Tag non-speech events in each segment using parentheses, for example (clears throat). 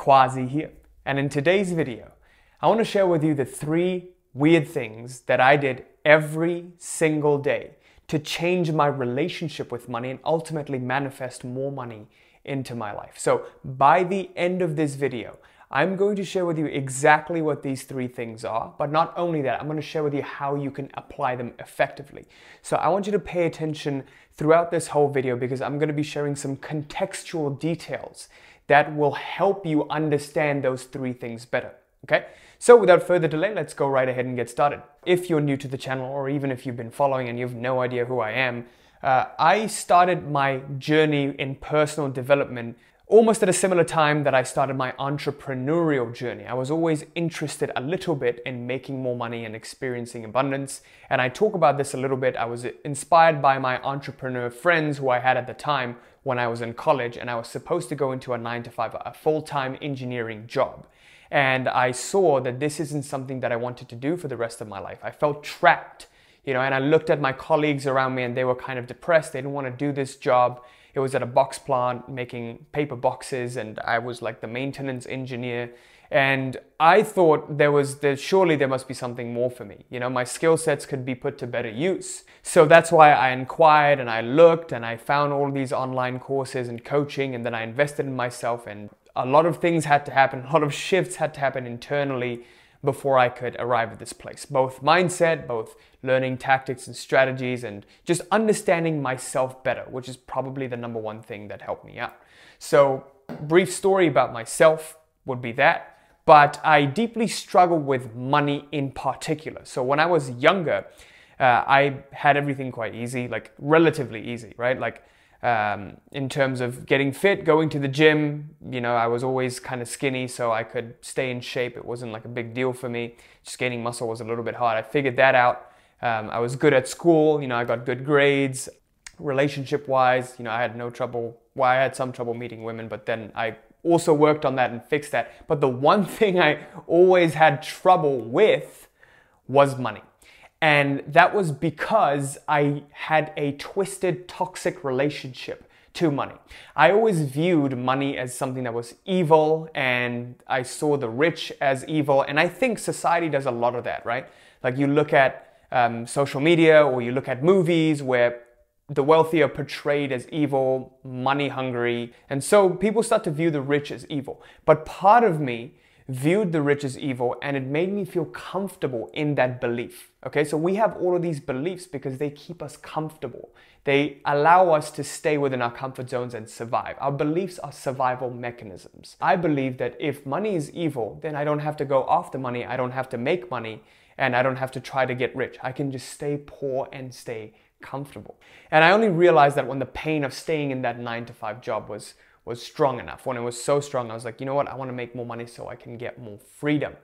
Quasi here. And in today's video, I want to share with you the three weird things that I did every single day to change my relationship with money and ultimately manifest more money into my life. So by the end of this video, I'm going to share with you exactly what these three things are, but not only that, I'm going to share with you how you can apply them effectively. So I want you to pay attention throughout this whole video because I'm going to be sharing some contextual details that will help you understand those three things better. Okay? So without further delay, let's go right ahead and get started. If you're new to the channel or even if you've been following and you have no idea who I am, uh, I started my journey in personal development almost at a similar time that I started my entrepreneurial journey. I was always interested a little bit in making more money and experiencing abundance. And I talk about this a little bit. I was inspired by my entrepreneur friends who I had at the time when I was in college and I was supposed to go into a nine to five, a full time engineering job. And I saw that this isn't something that I wanted to do for the rest of my life. I felt trapped, you know, and I looked at my colleagues around me and they were kind of depressed. They didn't want to do this job it was at a box plant making paper boxes, and I was like the maintenance engineer. And I thought there was there, surely there must be something more for me. You know, my skill sets could be put to better use. So that's why I inquired and I looked and I found all these online courses and coaching, and then I invested in myself. And a lot of things had to happen, (laughs) a lot of shifts had to happen internally before I could arrive at this place. Both mindset, both learning tactics and strategies, and just understanding myself better, which is probably the number one thing that helped me out. So, brief story about myself would be that. But I deeply struggle with money in particular. So, when I was younger, uh, I had everything quite easy, like relatively easy, right? Like um, in terms of getting fit, going to the gym. You know, I was always kind of skinny, so I could stay in shape. It wasn't like a big deal for me. Just gaining muscle was a little bit hard. I figured that out. Um, I was good at school. You know, I got good grades. Relationship wise, you know, I had no trouble. Well, I had some trouble meeting women, but then I also worked on that and fixed that. But the one (laughs) thing I always had trouble with was money. And that was because I had a twisted, toxic relationship to money. I always viewed money as something that was evil, and I saw the rich as evil. And I think society does a lot of that, right? Like you look at um, social media or you look at movies where the wealthy are portrayed as evil, money hungry. And so people start to view the rich as evil. But part of me viewed the rich as evil and it made me feel comfortable in that belief. Okay, so we have all of these beliefs because they keep us comfortable. They allow us to stay within our comfort zones and survive. Our beliefs are survival mechanisms. I believe that if money is evil, then I don't have to go after money, I don't have to make money, and I don't have to try to get rich. I can just stay poor and stay comfortable. And I only realized that when the pain of staying in that nine to five job was was strong enough. When it was so strong, I was like, you know what? I want to make more money so I can get more freedom.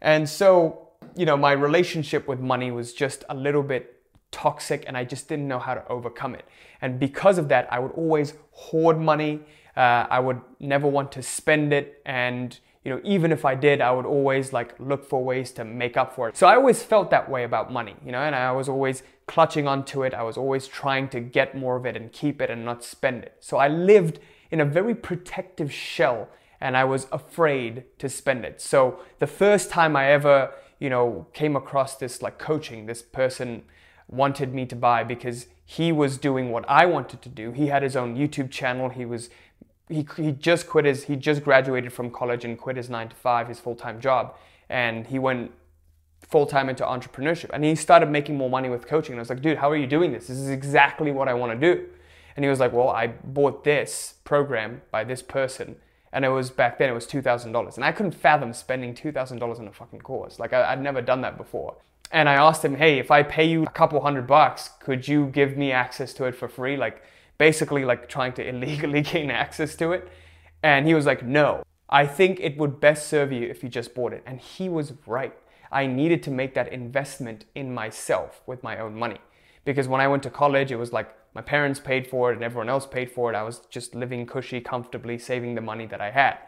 And so, you know, my relationship with money was just a little bit toxic and I just didn't know how to overcome it. And because of that, I would always hoard money. Uh, I would never want to spend it. And, you know, even if I did, I would always like look for ways to make up for it. So I always felt that way about money, you know, and I was always clutching onto it. I was always trying to get more of it and keep it and not spend it. So I lived in a very protective shell and I was afraid to spend it. So the first time I ever, you know, came across this like coaching, this person wanted me to buy because he was doing what I wanted to do. He had his own YouTube channel. He was he, he just quit his he just graduated from college and quit his 9 to 5 his full-time job and he went full-time into entrepreneurship and he started making more money with coaching and I was like dude how are you doing this this is exactly what I want to do and he was like, well, I bought this program by this person. And it was back then, it was $2,000. And I couldn't fathom spending $2,000 on a fucking course. Like, I, would never done that before. And I asked him, hey, if I pay you a couple hundred bucks, could you give me access to it for free? Like, basically, like trying to (laughs) illegally gain access to it. And he was like, no, I think it would best serve you if you just bought it. And he was right. I needed to make that investment in myself with my own money. Because when I went to college, it was like my parents paid for it and everyone else paid for it. I was just living cushy, comfortably, saving the money that I had.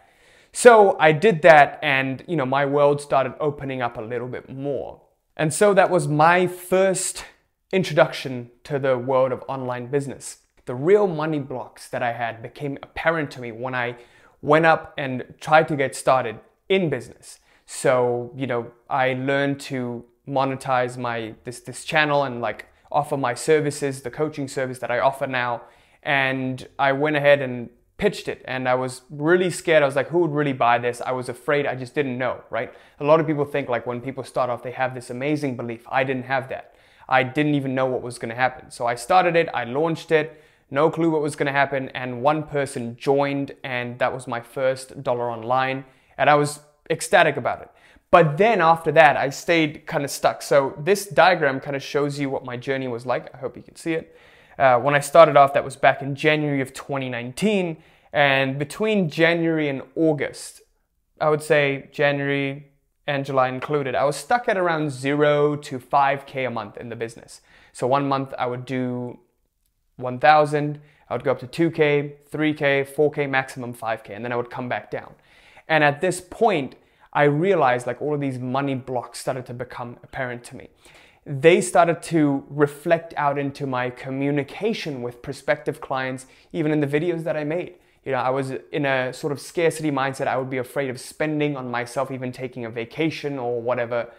So I did that and, you know, my world started opening up a little bit more. And so that was my first introduction to the world of online business. The real money blocks that I had became apparent to me when I went up and tried to get started in business. So, you know, I learned to monetize my this this channel and like offer my services, the coaching service that I offer now. And I went ahead and pitched it and I was really scared. I was like, who would really buy this? I was afraid. I just didn't know, right? A lot of people think like when people start off, they have this amazing belief. I didn't have that. I didn't even know what was going to happen. So I started it, I launched it, no clue what was going to happen. And one person joined and that was my first dollar online. And I was ecstatic about it. But then after that, I stayed kind of stuck. So this diagram kind of shows you what my journey was like. I hope you can see it. Uh, when I started off, that was back in January of 2019. And between January and August, I would say January and July included, I was stuck at around zero to 5K a month in the business. So one month I would do 1,000, I would go up to 2K, 3K, 4K, maximum 5K, and then I would come back down. And at this point, I realized like all of these money blocks started to become apparent to me. They started to reflect out into my communication with prospective clients, even in the videos that I made. You know, I was in a sort of scarcity mindset. I would be afraid of spending on myself, even taking a vacation or whatever.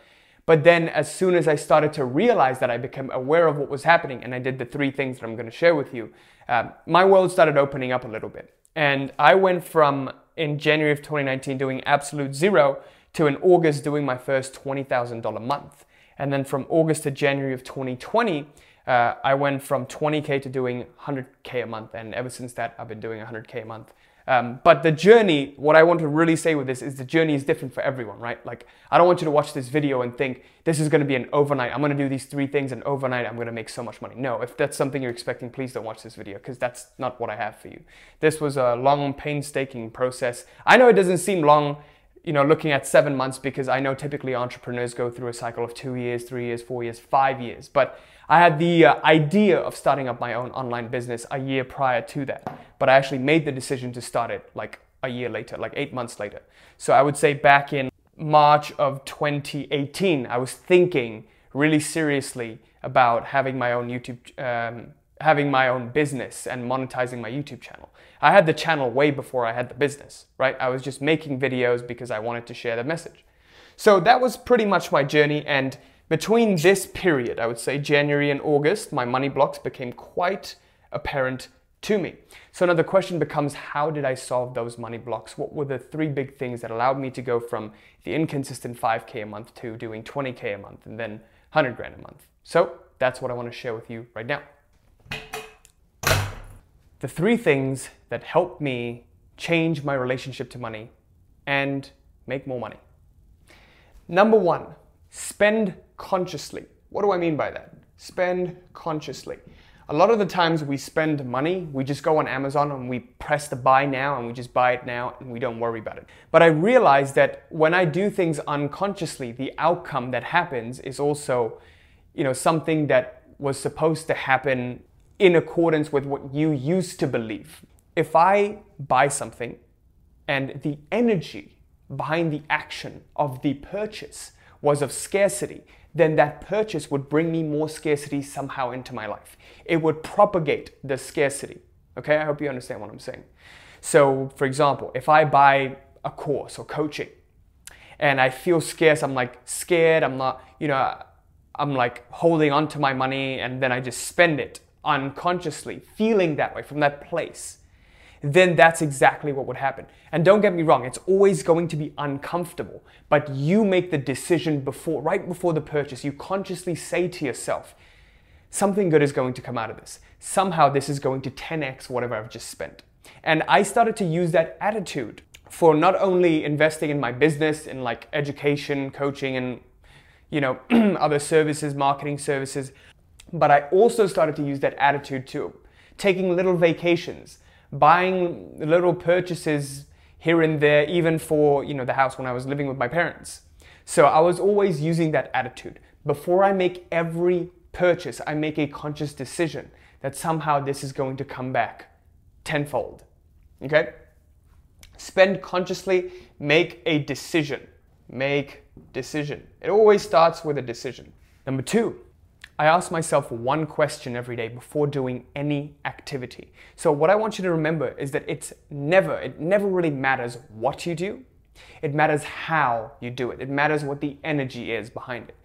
But then, as soon as I started to realize that I became aware of what was happening and I did the three things that I'm going to share with you, uh, my world started opening up a little bit. And I went from in January of 2019 doing absolute zero to in August doing my first $20,000 month. And then from August to January of 2020, uh, I went from 20K to doing 100K a month. And ever since that, I've been doing 100K a month. Um, but the journey, what I want to really say with this is the journey is different for everyone, right? Like, I don't want you to watch this video and think this is going to be an overnight. I'm going to do these three things and overnight I'm going to make so much money. No, if that's something you're expecting, please don't watch this video because that's not what I have for you. This was a long, painstaking process. I know it doesn't seem long, you know, looking at seven months because I know typically entrepreneurs go through a cycle of two years, three years, four years, five years. But I had the uh, idea of starting up my own online business a year prior to that, but I actually made the decision to start it like a year later, like eight months later. So I would say back in March of 2018, I was thinking really seriously about having my own YouTube, um, having my own business and monetizing my YouTube channel. I had the channel way before I had the business, right? I was just making videos because I wanted to share the message. So that was pretty much my journey and between this period, I would say January and August, my money blocks became quite apparent to me. So now the question becomes how did I solve those money blocks? What were the three big things that allowed me to go from the inconsistent 5K a month to doing 20K a month and then 100 grand a month? So that's what I want to share with you right now. The three things that helped me change my relationship to money and make more money. Number one, spend consciously. What do I mean by that? Spend consciously. A lot of the times we spend money, we just go on Amazon and we press the buy now and we just buy it now and we don't worry about it. But I realize that when I do things unconsciously, the outcome that happens is also, you know, something that was supposed to happen in accordance with what you used to believe. If I buy something and the energy behind the action of the purchase was of scarcity, then that purchase would bring me more scarcity somehow into my life. It would propagate the scarcity. Okay, I hope you understand what I'm saying. So, for example, if I buy a course or coaching and I feel scarce, I'm like scared, I'm not, you know, I'm like holding on to my money and then I just spend it unconsciously, feeling that way from that place then that's exactly what would happen. And don't get me wrong, it's always going to be uncomfortable, but you make the decision before, right before the purchase. You consciously say to yourself, something good is going to come out of this. Somehow this is going to 10x whatever I've just spent. And I started to use that attitude for not only investing in my business, in like education, coaching, and you know, (clears throat) other services, marketing services, but I also started to use that attitude to taking little vacations, buying little purchases here and there, even for you know the house when I was living with my parents. So I was always using that attitude. Before I make every purchase, I make a conscious decision that somehow this is going to come back tenfold. Okay? Spend consciously, make a decision. Make decision. It always starts with a decision. Number two, I ask myself one question every day before doing any activity. So what I want you to remember is that it's never, it never really matters what you do. It matters how you do it. It matters what the energy is behind it.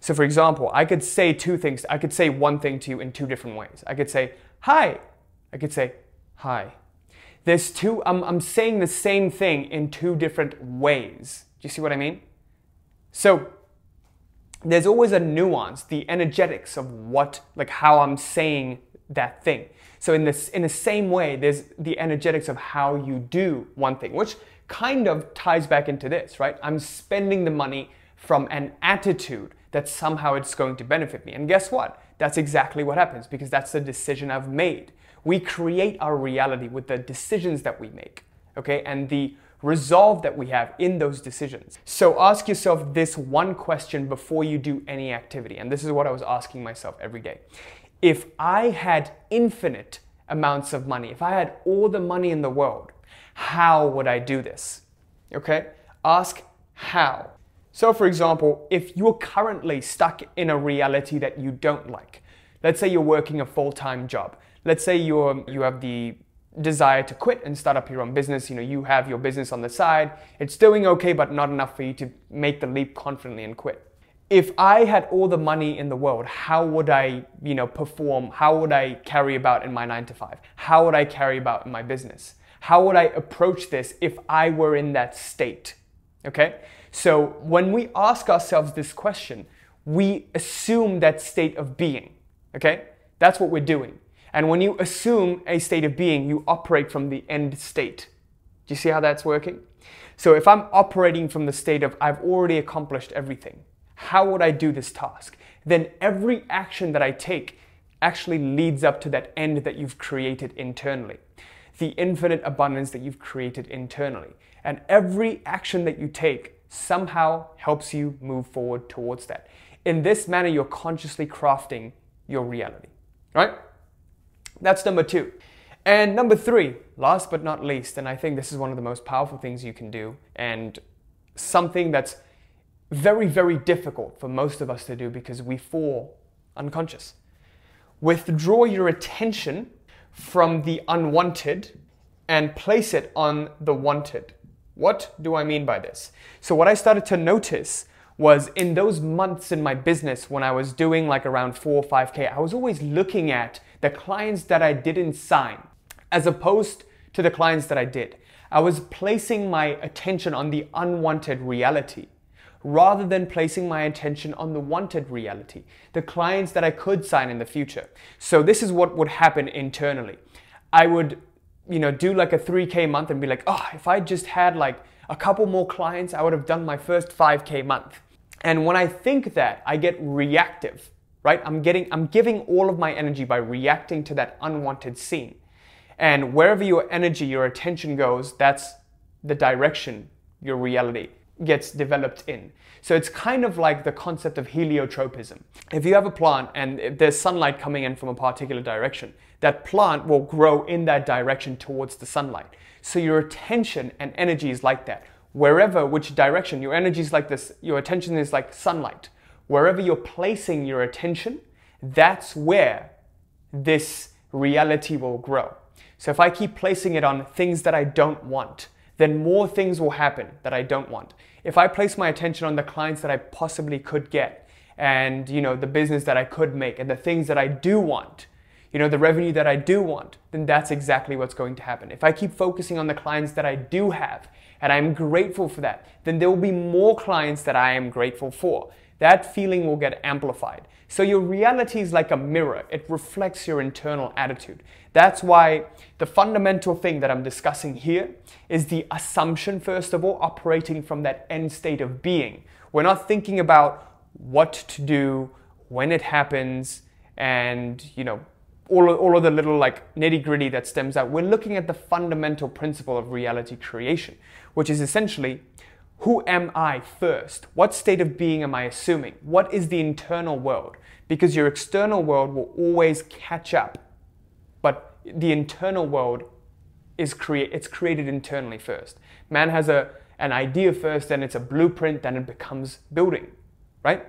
So for example, I could say two things. I could say one thing to you in two different ways. I could say, hi. I could say, hi. There's two, I'm, I'm saying the same thing in two different ways. Do you see what I mean? So there's always a nuance, the energetics of what, like how I'm saying that thing. So in this, in the same way, there's the energetics of how you do one thing, which kind of ties back into this, right? I'm spending the money from an attitude that somehow it's going to benefit me. And guess what? That's exactly what happens because that's the decision I've made. We create our reality with the decisions that we make, okay? And the resolve that we have in those decisions. So ask yourself this one question before you do any activity. And this is what I was asking myself every day. If I had infinite amounts of money, if I had all the money in the world, how would I do this? Okay? Ask how. So, for example, if you're currently stuck in a reality that you don't like, let's say you're working a full time job, let's say you're, you have the desire to quit and start up your own business. You know, you have your business on the side. It's doing okay, but not enough for you to make the leap confidently and quit. If I had all the money in the world, how would I, you know, perform? How would I carry about in my 9 to 5? How would I carry about in my business? How would I approach this if I were in that state? Okay? So, when we ask ourselves this question, we assume that state of being. Okay? That's what we're doing. And when you assume a state of being, you operate from the end state. Do you see how that's working? So if I'm operating from the state of I've already accomplished everything, how would I do this task? Then every action that I take actually leads up to that end that you've created internally, the infinite abundance that you've created internally. And every action that you take somehow helps you move forward towards that. In this manner, you're consciously crafting your reality, right? That's number two. And number three, last but not least, and I think this is one of the most powerful things you can do, and something that's very, very difficult for most of us to do because we fall unconscious. Withdraw your attention from the unwanted and place it on the wanted. What do I mean by this? So, what I started to notice was in those months in my business when I was doing like around four or 5K, I was always looking at the clients that I didn't sign as opposed to the clients that I did. I was placing my attention on the unwanted reality rather than placing my attention on the wanted reality, the clients that I could sign in the future. So this is what would happen internally. I would, you know, do like a 3K month and be like, oh, if I just had like a couple more clients, I would have done my first 5K month. And when I think that, I get reactive, right? I'm getting I'm giving all of my energy by reacting to that unwanted scene. And wherever your energy, your attention goes, that's the direction your reality gets developed in. So it's kind of like the concept of heliotropism. If you have a plant and there's sunlight coming in from a particular direction, that plant will grow in that direction towards the sunlight. So your attention and energy is like that wherever, which direction, your energy is like this, your attention is like sunlight. Wherever you're placing your attention, that's where this reality will grow. So if I keep placing it on things that I don't want, then more things will happen that I don't want. If I place my attention on the clients that I possibly could get and you know the business that I could make and the things that I do want, you know the revenue that I do want, then that's exactly what's going to happen. If I keep focusing on the clients that I do have and I'm grateful for that, then there will be more clients that I am grateful for. That feeling will get amplified. So your reality is like a mirror. It reflects your internal attitude. That's why the fundamental thing that I'm discussing here is the assumption, first of all, operating from that end state of being. We're not thinking about what to do, when it happens, and, you know, all of, all of the little like nitty gritty that stems out. We're looking at the fundamental principle of reality creation, which is essentially who am I first? What state of being am I assuming? What is the internal world? Because your external world will always catch up, but the internal world is create it's created internally first. Man has a an idea first, then it's a blueprint, then it becomes building, right?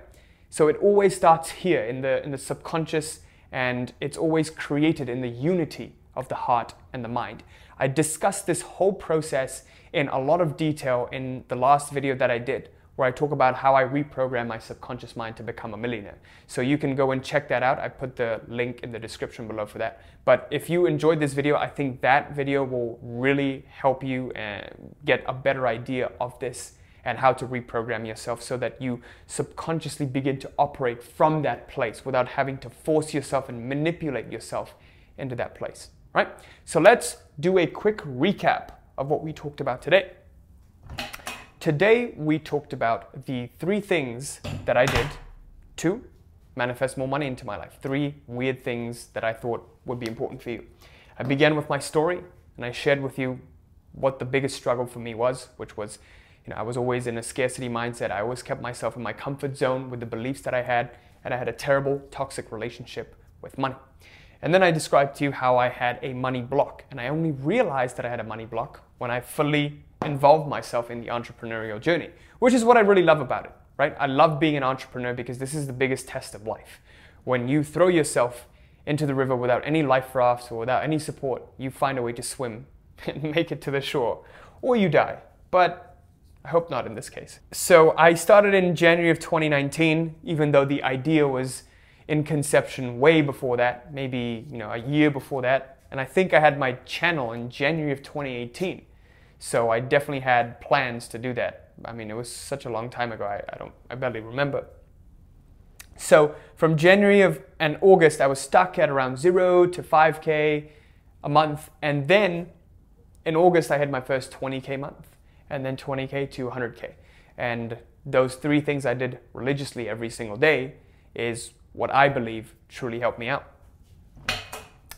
So it always starts here in the, in the subconscious and it's always created in the unity of the heart and the mind. I discussed this whole process in a lot of detail in the last video that I did where I talk about how I reprogram my subconscious mind to become a millionaire. So you can go and check that out. I put the link in the description below for that. But if you enjoyed this video, I think that video will really help you uh, get a better idea of this and how to reprogram yourself so that you subconsciously begin to operate from that place without having to force yourself and manipulate yourself into that place, right? So let's do a quick recap of what we talked about today. Today, we talked about the three things that I did to manifest more money into my life. Three weird things that I thought would be important for you. I began with my story and I shared with you what the biggest struggle for me was, which was, you know, I was always in a scarcity mindset. I always kept myself in my comfort zone with the beliefs that I had, and I had a terrible, toxic relationship with money. And then I described to you how I had a money block, and I only realized that I had a money block when I fully involved myself in the entrepreneurial journey, which is what I really love about it, right? I love being an entrepreneur because this is the biggest test of life. When you throw yourself into the river without any life rafts or without any support, you find a way to swim (laughs) and make it to the shore, or you die. But I hope not in this case. So I started in January of 2019, even though the idea was in conception way before that, maybe you know a year before that. And I think I had my channel in January of 2018. So I definitely had plans to do that. I mean, it was such a long time ago. I, I don't, I barely remember. So from January of and August, I was stuck at around zero to 5k a month, and then in August I had my first 20k month, and then 20k to 100k. And those three things I did religiously every single day is what I believe truly helped me out.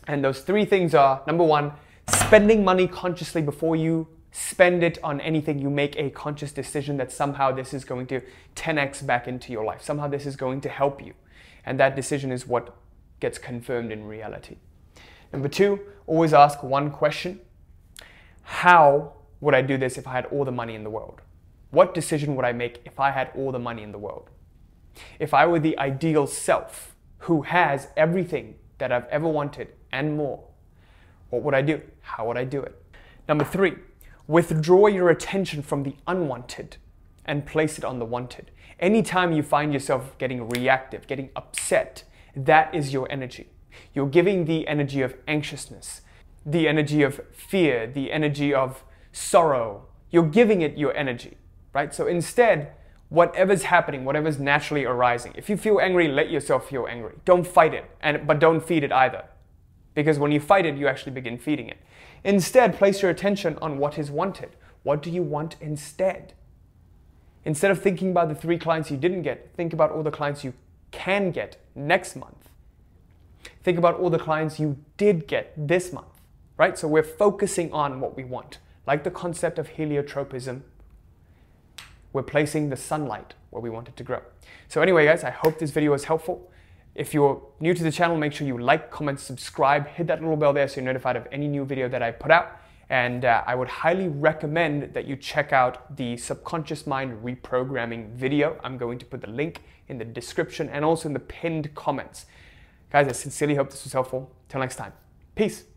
And those three things are number one, spending money consciously before you spend it on anything, you make a conscious decision that somehow this is going to 10x back into your life. Somehow this is going to help you. And that decision is what gets confirmed in reality. Number two, always ask one question How would I do this if I had all the money in the world? What decision would I make if I had all the money in the world? If I were the ideal self who has everything that I've ever wanted and more, what would I do? How would I do it? Number three, Withdraw your attention from the unwanted and place it on the wanted. Anytime you find yourself getting reactive, getting upset, that is your energy. You're giving the energy of anxiousness, the energy of fear, the energy of sorrow. You're giving it your energy, right? So instead, whatever's happening, whatever's naturally arising, if you feel angry, let yourself feel angry. Don't fight it, and, but don't feed it either. Because when you fight it, you actually begin feeding it. Instead, place your attention on what is wanted. What do you want instead? Instead of thinking about the three clients you didn't get, think about all the clients you can get next month. Think about all the clients you did get this month, right? So we're focusing on what we want. Like the concept of heliotropism, we're placing the sunlight where we want it to grow. So anyway, guys, I hope this video was helpful. If you're new to the channel, make sure you like, comment, subscribe, hit that little bell there so you're notified of any new video that I put out. And uh, I would highly recommend that you check out the subconscious mind reprogramming video. I'm going to put the link in the description and also in the pinned comments. Guys, I sincerely hope this was helpful. Till next time, peace.